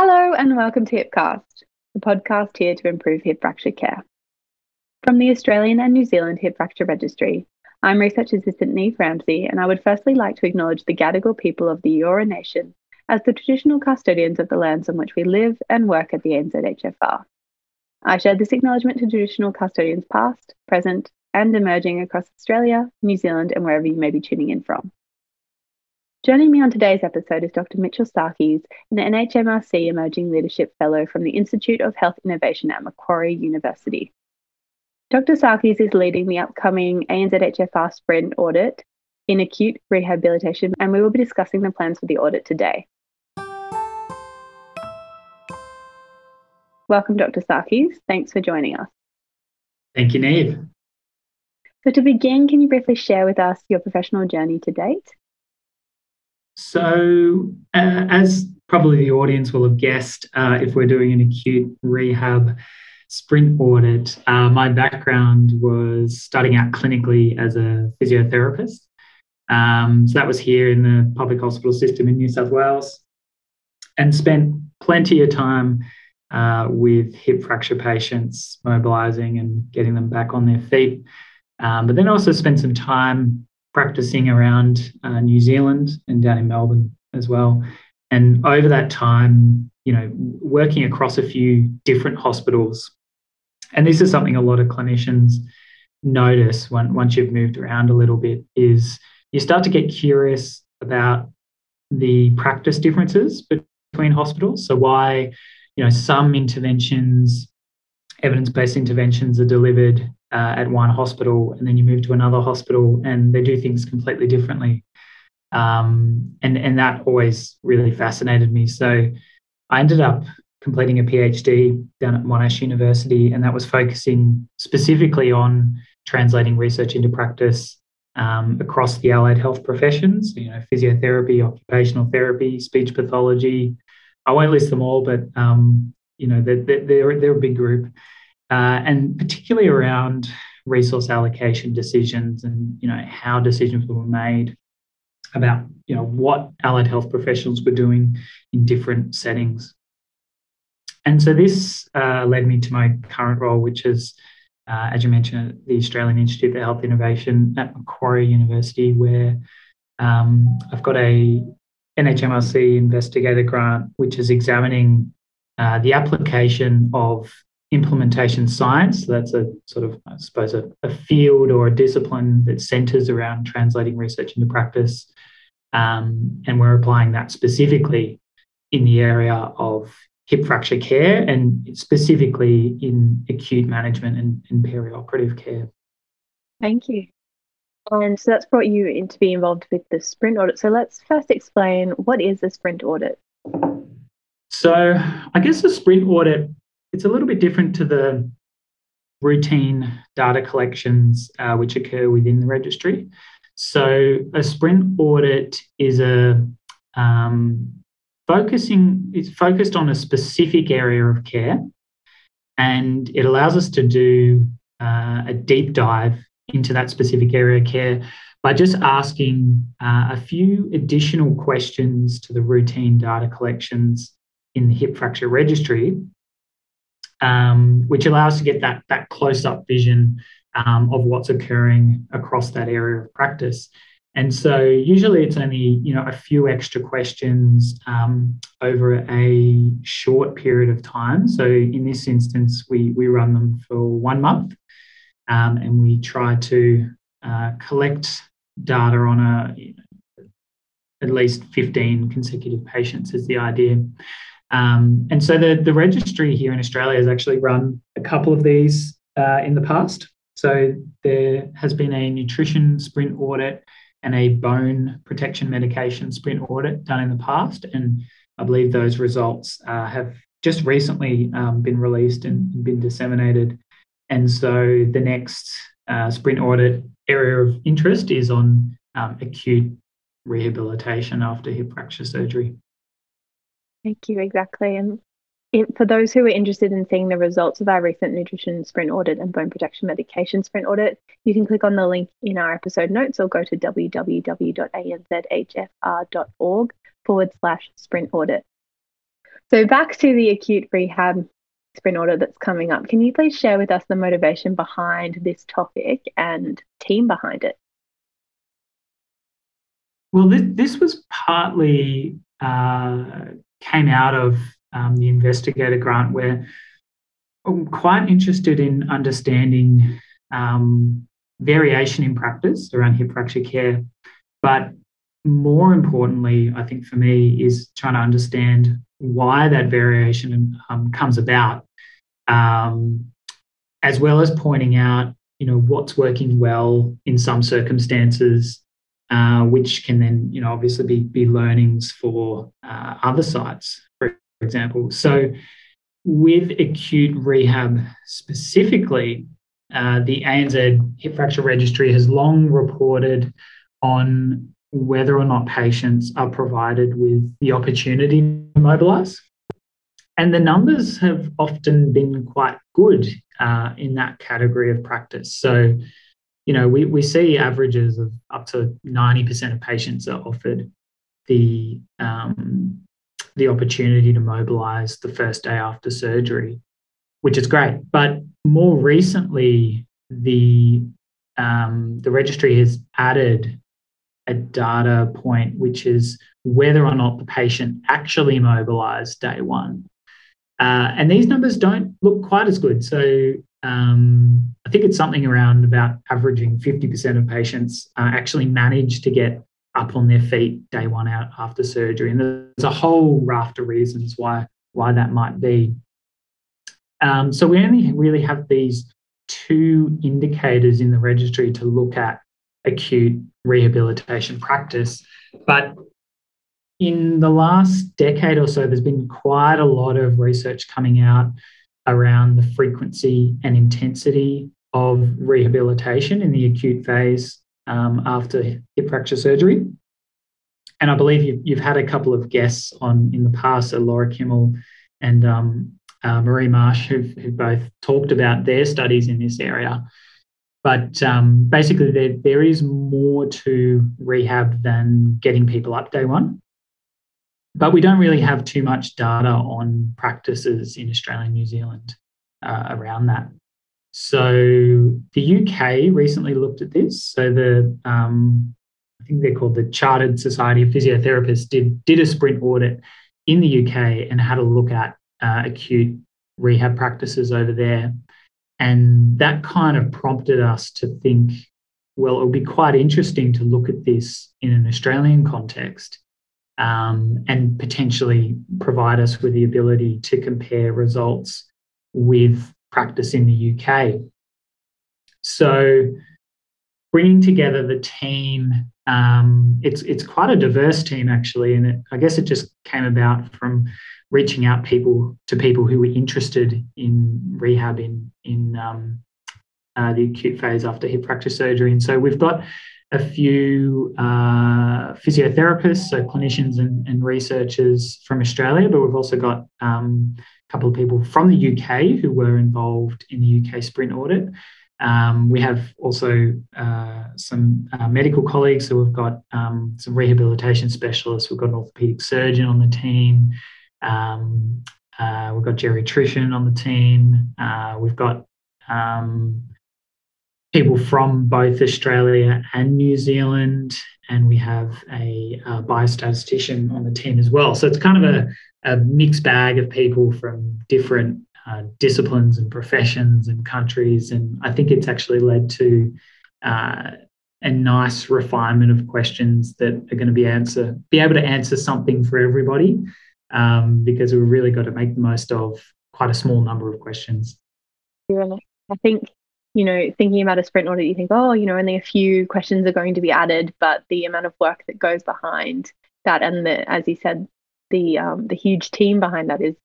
Hello and welcome to Hipcast, the podcast here to improve hip fracture care. From the Australian and New Zealand Hip Fracture Registry, I'm Research Assistant Neve Ramsey, and I would firstly like to acknowledge the Gadigal people of the Eora Nation as the traditional custodians of the lands on which we live and work at the NZHFR. I share this acknowledgement to traditional custodians past, present, and emerging across Australia, New Zealand, and wherever you may be tuning in from. Joining me on today's episode is Dr. Mitchell Sarkis, an NHMRC Emerging Leadership Fellow from the Institute of Health Innovation at Macquarie University. Dr. Sarkis is leading the upcoming ANZHFR sprint audit in acute rehabilitation, and we will be discussing the plans for the audit today. Welcome, Dr. Sarkis. Thanks for joining us. Thank you, Neve. So, to begin, can you briefly share with us your professional journey to date? So, uh, as probably the audience will have guessed, uh, if we're doing an acute rehab sprint audit, uh, my background was starting out clinically as a physiotherapist. Um, so, that was here in the public hospital system in New South Wales and spent plenty of time uh, with hip fracture patients, mobilizing and getting them back on their feet. Um, but then also spent some time practicing around uh, New Zealand and down in Melbourne as well. And over that time, you know, working across a few different hospitals. And this is something a lot of clinicians notice when, once you've moved around a little bit is you start to get curious about the practice differences between hospitals. So why, you know, some interventions, evidence-based interventions are delivered uh, at one hospital and then you move to another hospital and they do things completely differently. Um, and, and that always really fascinated me. So I ended up completing a PhD down at Monash University, and that was focusing specifically on translating research into practice um, across the allied health professions, you know, physiotherapy, occupational therapy, speech pathology. I won't list them all, but um, you know, they're, they're, they're a big group uh, and particularly around resource allocation decisions and you know how decisions were made about you know what allied health professionals were doing in different settings. And so this uh, led me to my current role, which is, uh, as you mentioned, the Australian Institute for Health Innovation at Macquarie University, where um, I've got a NHMRC investigator grant, which is examining uh, the application of implementation science. So that's a sort of, I suppose, a, a, field or a discipline that centers around translating research into practice. Um, and we're applying that specifically in the area of hip fracture care and specifically in acute management and, and perioperative care. Thank you. And so that's brought you in to be involved with the sprint audit. So let's first explain what is a sprint audit? So I guess the sprint audit it's a little bit different to the routine data collections uh, which occur within the registry. So a sprint audit is a um, focusing it's focused on a specific area of care and it allows us to do uh, a deep dive into that specific area of care by just asking uh, a few additional questions to the routine data collections in the hip fracture registry um, which allows to get that, that close up vision um, of what's occurring across that area of practice. And so usually it's only you know a few extra questions um, over a short period of time. So in this instance, we we run them for one month, um, and we try to uh, collect data on a at least 15 consecutive patients is the idea. Um, and so the, the registry here in Australia has actually run a couple of these uh, in the past. So there has been a nutrition sprint audit and a bone protection medication sprint audit done in the past. And I believe those results uh, have just recently um, been released and been disseminated. And so the next uh, sprint audit area of interest is on um, acute rehabilitation after hip fracture surgery. Thank you. Exactly. And it, for those who are interested in seeing the results of our recent nutrition sprint audit and bone protection medication sprint audit, you can click on the link in our episode notes or go to www.anzhfr.org forward slash sprint audit. So back to the acute rehab sprint audit that's coming up. Can you please share with us the motivation behind this topic and team behind it? Well, this, this was partly uh, came out of um, the investigator grant where I'm quite interested in understanding um, variation in practice around hip fracture care, but more importantly, I think for me, is trying to understand why that variation um, comes about, um, as well as pointing out, you know, what's working well in some circumstances, uh, which can then, you know, obviously be, be learnings for uh, other sites, for example. So, with acute rehab specifically, uh, the ANZ Hip Fracture Registry has long reported on whether or not patients are provided with the opportunity to mobilise. And the numbers have often been quite good uh, in that category of practice. So, you know, we, we see averages of up to 90% of patients are offered the, um, the opportunity to mobilise the first day after surgery, which is great. But more recently, the, um, the registry has added a data point, which is whether or not the patient actually mobilized day one. Uh, and these numbers don't look quite as good. So um, I think it's something around about averaging 50% of patients uh, actually manage to get up on their feet day one out after surgery. And there's a whole raft of reasons why, why that might be. Um, so we only really have these two indicators in the registry to look at acute rehabilitation practice. But in the last decade or so, there's been quite a lot of research coming out around the frequency and intensity of rehabilitation in the acute phase um, after hip fracture surgery. And I believe you've, you've, had a couple of guests on in the past, so Laura Kimmel and um, uh, Marie Marsh, who've, who've both talked about their studies in this area. But um, basically, there, there is more to rehab than getting people up day one. But we don't really have too much data on practices in Australia and New Zealand uh, around that. So the UK recently looked at this. So the um, I think they're called the Chartered Society of Physiotherapists did did a sprint audit in the UK and had a look at uh, acute rehab practices over there and that kind of prompted us to think, well, it would be quite interesting to look at this in an Australian context um, and potentially provide us with the ability to compare results with practice in the UK. So, bringing together the team, um, it's it's quite a diverse team actually, and it, I guess it just came about from reaching out people to people who were interested in rehab in in um, uh, the acute phase after hip fracture surgery. And so we've got a few uh, physiotherapists, so clinicians and, and, researchers from Australia, but we've also got um, a couple of people from the UK who were involved in the UK sprint audit. Um, we have also uh, some uh, medical colleagues, so we've got um, some rehabilitation specialists, we've got an orthopedic surgeon on the team, um, uh, we've got geriatrician on the team. Uh, we've got um, people from both Australia and New Zealand, and we have a, a biostatistician on the team as well. So it's kind of a, a mixed bag of people from different uh, disciplines and professions and countries. And I think it's actually led to uh, a nice refinement of questions that are going to be answer be able to answer something for everybody um, because we've really got to make the most of quite a small number of questions. I think, you know, thinking about a sprint audit, you think, oh, you know, only a few questions are going to be added, but the amount of work that goes behind that and the, as you said, the um, the huge team behind that is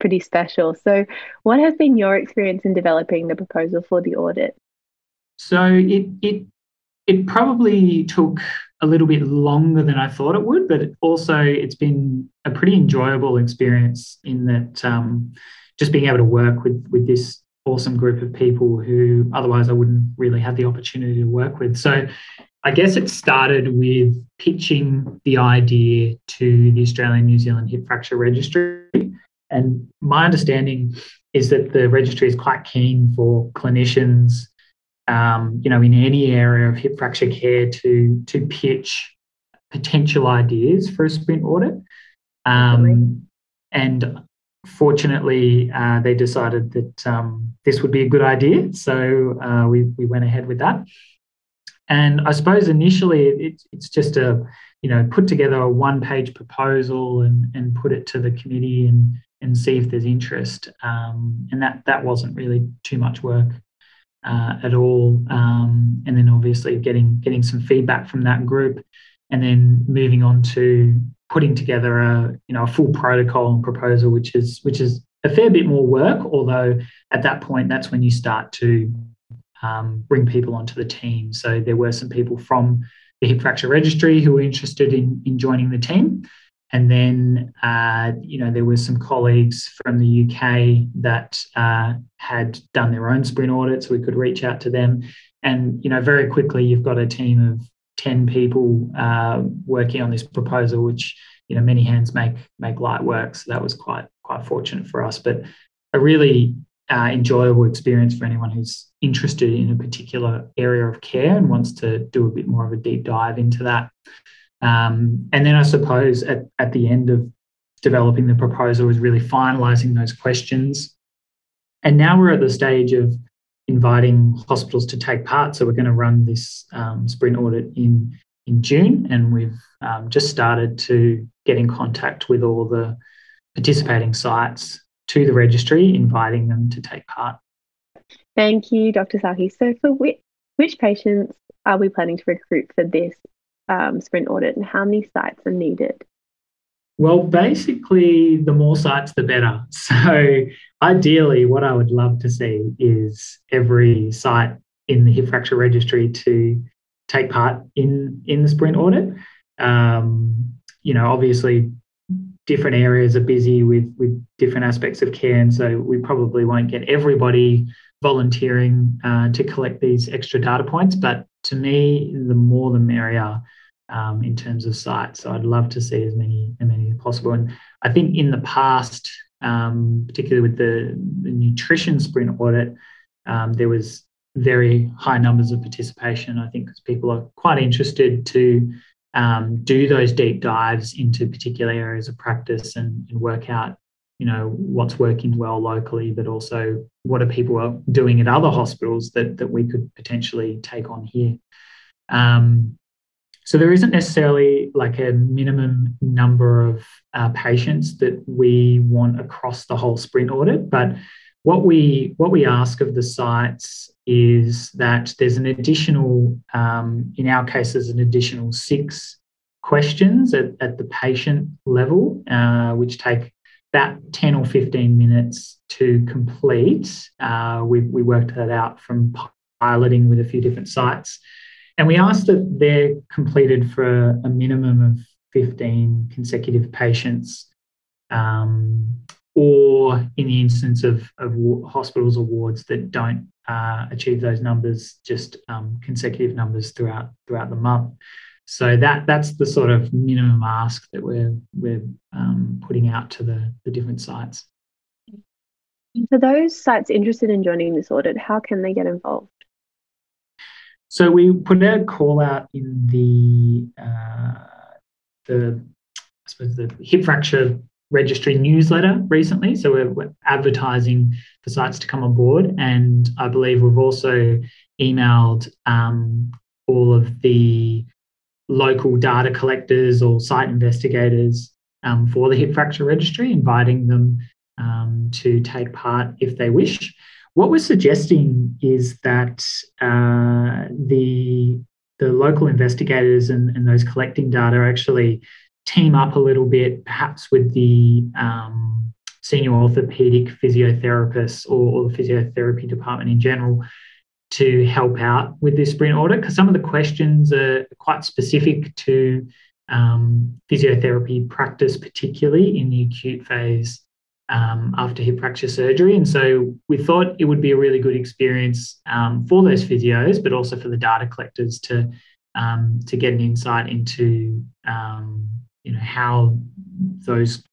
pretty special. So, what has been your experience in developing the proposal for the audit? So it it it probably took a little bit longer than I thought it would, but also it's been a pretty enjoyable experience in that um, just being able to work with with this awesome group of people who otherwise I wouldn't really have the opportunity to work with. So I guess it started with pitching the idea to the Australian New Zealand Hip Fracture Registry And my understanding is that the registry is quite keen for clinicians, um, you know, in any area of hip fracture care to to pitch potential ideas for a sprint audit. Um, and fortunately, uh, they decided that um, this would be a good idea. So uh, we, we went ahead with that. And I suppose initially it, it's just a, you know, put together a one page proposal and, and put it to the committee and, and see if there's interest. Um, and that, that wasn't really too much work. Uh, at all, um, and then obviously getting getting some feedback from that group, and then moving on to putting together a you know a full protocol and proposal, which is which is a fair bit more work. Although at that point, that's when you start to um, bring people onto the team. So there were some people from the hip fracture registry who were interested in in joining the team. And then, uh, you know, there were some colleagues from the UK that uh, had done their own sprint audits. We could reach out to them. And, you know, very quickly, you've got a team of 10 people uh, working on this proposal, which you know many hands make make light work. So that was quite quite fortunate for us, but a really uh, enjoyable experience for anyone who's interested in a particular area of care and wants to do a bit more of a deep dive into that. Um, and then I suppose at, at the end of developing the proposal is really finalizing those questions. And now we're at the stage of inviting hospitals to take part. So we're going to run this um, sprint audit in in June, and we've um, just started to get in contact with all the participating sites to the registry, inviting them to take part. Thank you, Dr. Sarkis. So, for which, which patients are we planning to recruit for this um, sprint audit, and how many sites are needed? Well, basically, the more sites, the better. So, ideally, what I would love to see is every site in the hip fracture registry to take part in in the sprint audit. Um, you know, obviously, different areas are busy with with different aspects of care, and so we probably won't get everybody volunteering uh, to collect these extra data points. But to me, the more the merrier um, in terms of sites. So I'd love to see as many as many as possible. And I think in the past, um, particularly with the, the, nutrition sprint audit, um, there was very high numbers of participation. I think because people are quite interested to um, do those deep dives into particular areas of practice and, and work out you know what's working well locally but also what are people doing at other hospitals that that we could potentially take on here um, so there isn't necessarily like a minimum number of uh, patients that we want across the whole sprint audit, but what we what we ask of the sites is that there's an additional, um, in our case, there's an additional six questions at, at the patient level, uh, which take about 10 or 15 minutes to complete. Uh, we, we worked that out from piloting with a few different sites. And we asked that they're completed for a minimum of 15 consecutive patients, um, or in the instance of, of hospitals or wards that don't uh, achieve those numbers, just um, consecutive numbers throughout throughout the month. So that that's the sort of minimum ask that we're we're um, putting out to the, the different sites. For those sites interested in joining this audit, how can they get involved? So we put a call out in the uh, the I suppose the hip fracture registry newsletter recently. So we're, we're, advertising for sites to come on board, and I believe we've also emailed um, all of the local data collectors or site investigators um, for the hip fracture registry, inviting them um, to take part if they wish. What we're suggesting is that uh, the the local investigators and, and, those collecting data actually team up a little bit, perhaps with the um, senior orthopedic physiotherapists or, or, the physiotherapy department in general to help out with this sprint audit because some of the questions are quite specific to um, physiotherapy practice, particularly in the acute phase um, after hip fracture surgery. And so we thought it would be a really good experience um, for those physios, but also for the data collectors to um, to get an insight into um, you know how those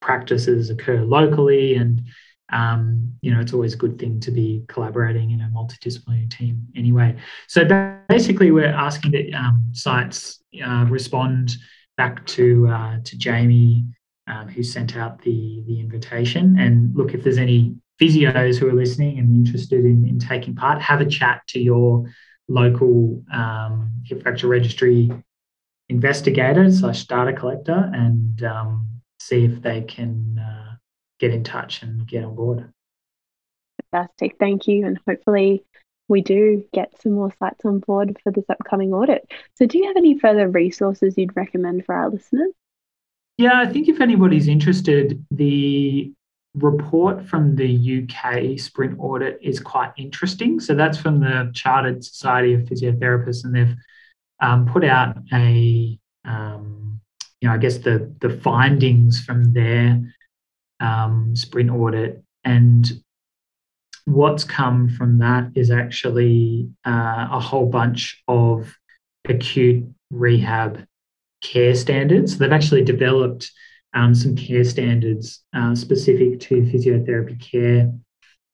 practices occur locally and um, you know, it's always a good thing to be collaborating in a multidisciplinary team anyway. So basically, we're asking that um, sites uh, respond back to uh, to Jamie, um, who sent out the the invitation, and look if there's any physios who are listening and interested in, in taking part, have a chat to your local um, hip fracture registry investigator slash data collector and um, see if they can. Uh, get in touch and get on board. Fantastic. Thank you. And hopefully we do get some more sites on board for this upcoming audit. So, do you have any further resources you'd recommend for our listeners? Yeah, I think if anybody's interested, the report from the UK sprint audit is quite interesting. So, that's from the Chartered Society of Physiotherapists, and they've um, put out a, um, you know, I guess the the findings from their um, sprint audit. And what's come from that is actually uh, a whole bunch of acute rehab care standards. They've actually developed um, some care standards uh, specific to physiotherapy care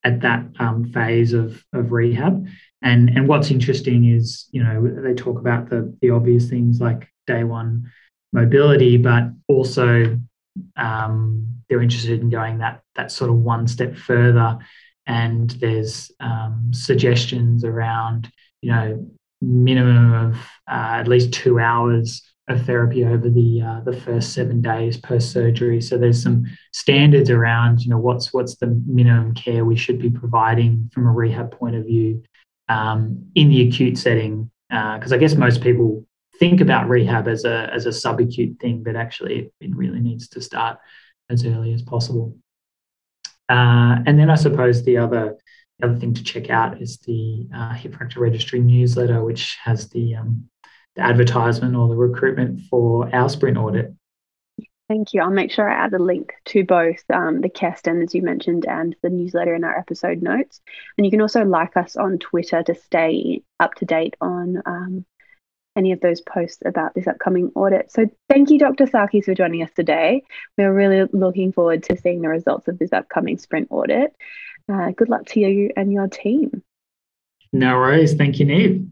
at that um, phase of, of rehab. And, and what's interesting is, you know, they talk about the, the obvious things like day one mobility, but also um, they're interested in going that that sort of one step further. And there's um, suggestions around, you know, minimum of uh, at least two hours of therapy over the uh, the first seven days per surgery. So there's some standards around, you know, what's what's the minimum care we should be providing from a rehab point of view um, in the acute setting. Because uh, I guess most people think about rehab as a as a subacute thing, but actually it really needs to start as early as possible. Uh, and then I suppose the other the other thing to check out is the uh, Hip Fracture Registry newsletter, which has the, um, advertisement or the recruitment for our sprint audit. Thank you. I'll make sure I add a link to both um, the care standards you mentioned and the newsletter in our episode notes. And you can also like us on Twitter to stay up to date on um, any of those posts about this upcoming audit. So thank you, Dr. Sarkis, for joining us today. We're really looking forward to seeing the results of this upcoming sprint audit. Uh, good luck to you and your team. No worries. Thank you, Neve.